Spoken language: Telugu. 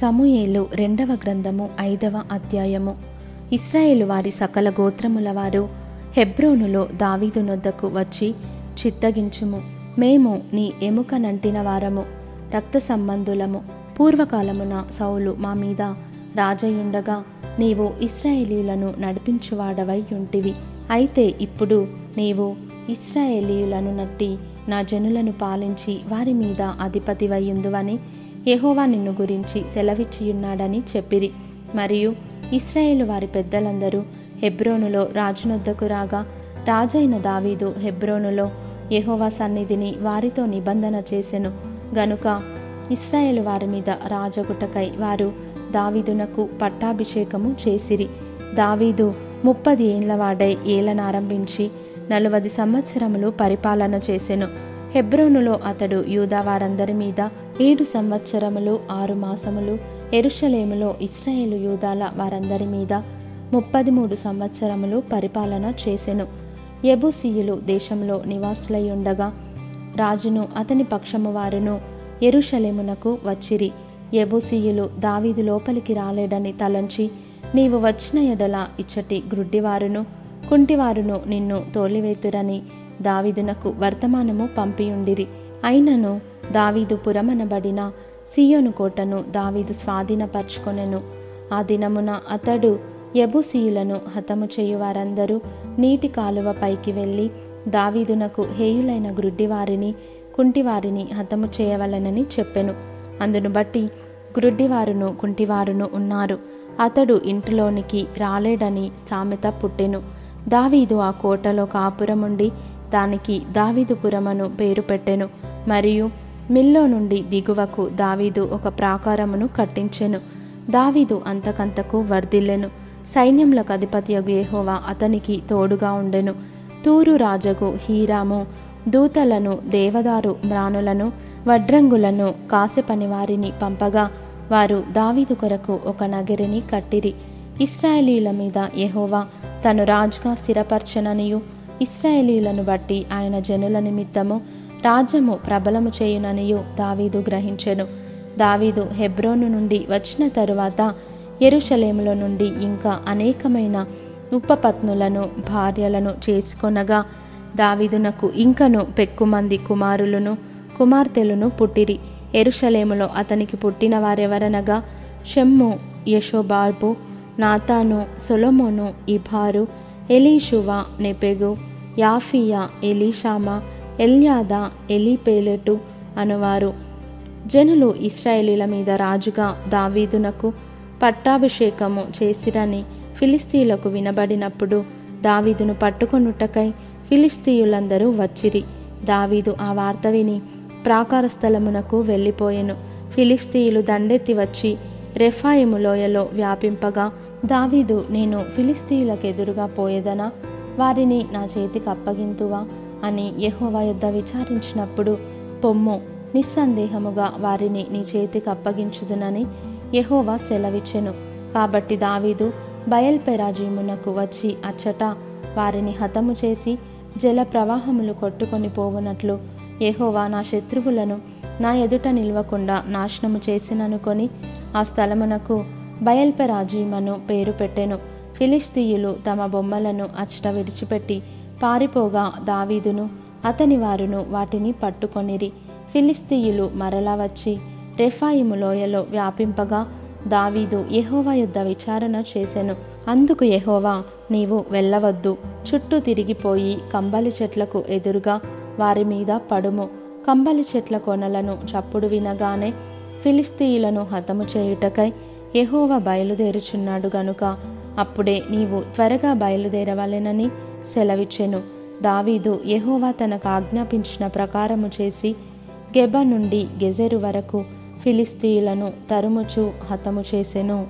సమూయేలు రెండవ గ్రంథము ఐదవ అధ్యాయము. ఇస్రాయేలు వారి సకల గోత్రముల వారు హెబ్రోనులో దావీదు నొద్దకు వచ్చి చిత్తగించుము. మేము నీ ఎముక నంటిన వారము రక్త సంబంధులము. పూర్వకాలమున సౌలు మా మీద రాజయుండగా నీవు ఇస్రాయేలీయులను నడిపించువాడవై ఉంటివి అయితే ఇప్పుడు నీవు ఇస్రాయేలీయులను నట్టి నా జనులను పాలించి వారి మీద అధిపతివయ్యుందువని యహోవా నిన్ను గురించి సెలవిచ్చియున్నాడని చెప్పిరి. మరియు ఇస్రాయేలు వారి పెద్దలందరూ హెబ్రోనులో రాజునొద్దకు రాగా రాజైన దావీదు హెబ్రోనులో యహోవా సన్నిధిని వారితో నిబంధన చేసెను. గనుక ఇస్రాయేలు వారి మీద రాజగుటకై వారు దావీదునకు పట్టాభిషేకము చేసిరి. దావీదు ముప్పది ఏండ్లవాడై ఏలనారంభించి నలువది సంవత్సరములు పరిపాలన చేసెను. హెబ్రోనులో అతడు యూదా వారందరి మీద ఏడు సంవత్సరములు ఆరు మాసములు ఎరుషలేములో ఇస్రాయేలు యూదాల వారందరి మీద ముప్పది మూడు సంవత్సరములు పరిపాలన చేసెను. ఎబుసీయులు దేశంలో నివాసులై ఉండగా రాజును అతని పక్షము వారును ఎరుషలేమునకు వచ్చిరి. ఎబుసీయులు దావీదు లోపలికి రాలేడని తలంచి నీవు వచ్చిన ఎడల ఇచ్చటి గ్రుడ్డివారును కుంటివారును నిన్ను తోలివేతురని దావీదునకు వర్తమానము పంపియుండిరి. అయినను దావీదు పురమనబడిన సియోను కోటను దావీదు స్వాధీనపరచుకొనెను. ఆ దినమున అతడు యబుసీయులను హతము చేయు వారందరూ నీటి కాలువ పైకి వెళ్ళి దావీదునకు హేయులైన గ్రుడ్డివారిని కుంటివారిని హతము చేయవలనని చెప్పెను. అందును బట్టి గ్రుడ్డివారును కుంటివారును ఉన్నారు. అతడు ఇంటిలోనికి రాలేడని సామెత పుట్టెను. దావీదు ఆ కోటలో కాపురముండి దానికి దావీదుపురమను పేరు పెట్టెను. మరియు మిల్లో నుండి దిగువకు దావీదు ఒక ప్రాకారమును కట్టించెను. దావీదు అంతకంతకు వర్ధిల్లెను. సైన్యములకు అధిపతియగు యెహోవా అతనికి తోడుగా ఉండెను. తూరు రాజగు హీరాము దూతలను దేవదారు మ్రానులను వడ్రంగులను కాసెపనివారిని పంపగా వారు దావీదు కొరకు ఒక నగరిని కట్టిరి. ఇస్రాయేలీల మీద యెహోవా తను రాజుగా స్థిరపరచననియు. ఇస్రాయేలీలను బట్టి ఆయన జనుల నిమిత్తము రాజ్యము ప్రబలము చేయుననియు దావీదు గ్రహించెను. దావీదు హెబ్రోను నుండి వచ్చిన తరువాత ఎరుషలేములో నుండి ఇంకా అనేకమైన ఉపపత్నులను భార్యలను చేసుకొనగా దావీదునకు ఇంకను పెక్కుమంది కుమారులను కుమార్తెలను పుట్టిరి. ఎరుషలేములో అతనికి పుట్టిన వారెవరనగా షెమ్ము యశోబాబు నాతాను సొలొమోను ఇభారు ఎలీషువా నెపెగు యాఫియా ఎలీషామా ఎల్యాదా ఎలిపేలెటు అనువారు. జనులు ఇస్రాయేలీల మీద రాజుగా దావీదునకు పట్టాభిషేకము చేసిరని ఫిలిస్తీయులకు వినబడినప్పుడు దావీదును పట్టుకొనుటకై ఫిలిస్తీయులందరూ వచ్చిరి. దావీదు ఆ వార్త విని ప్రాకార స్థలమునకు వెళ్ళిపోయెను. ఫిలిస్తీయులు దండెత్తి వచ్చి రెఫాయిము లోయలో వ్యాపింపగా దావీదు నేను ఫిలిస్తీయులకు ఎదురుగా పోయేదనా? వారిని నా చేతికి అప్పగింతువా? అని యహోవా యొద్ద విచారించినప్పుడు పొమ్ము నిస్సందేహముగా వారిని నీ చేతికి అప్పగించుదునని యహోవా సెలవిచ్చెను. కాబట్టి దావీదు బయల్పెరాజీమునకు వచ్చి అచ్చట వారిని హతము చేసి జల ప్రవాహములు కొట్టుకొని పోవునట్లు యహోవా నా శత్రువులను నా ఎదుట నిల్వకుండా నాశనము చేసిననుకొని ఆ స్థలమునకు బయల్పెరాజీమను పేరు పెట్టెను. ఫిలిస్తీయులు తమ బొమ్మలను అచ్చట విడిచిపెట్టి పారిపోగా దావీదును అతని వారును వాటిని పట్టుకొనిరి. ఫిలిస్తీయులు మరలా వచ్చి రెఫాయిము లోయలో వ్యాపింపగా దావీదు యహోవా యుద్ధ విచారణ చేసెను. అందుకు యహోవా నీవు వెళ్ళవద్దు. చుట్టూ తిరిగిపోయి కంబలి చెట్లకు ఎదురుగా వారి మీద పడుము. కంబలి చెట్ల కొనలను చప్పుడు వినగానే ఫిలిస్తీయులను హతము చేయుటకై యహోవా బయలుదేరుచున్నాడు గనుక అప్పుడే నీవు త్వరగా బయలుదేరవలెనని సెలవిచ్చెను. దావీదు యహోవా తనకు ఆజ్ఞాపించిన ప్రకారము చేసి గెబ నుండి గెజెరు వరకు ఫిలిస్తీయులను తరుముచు హతము చేసెను.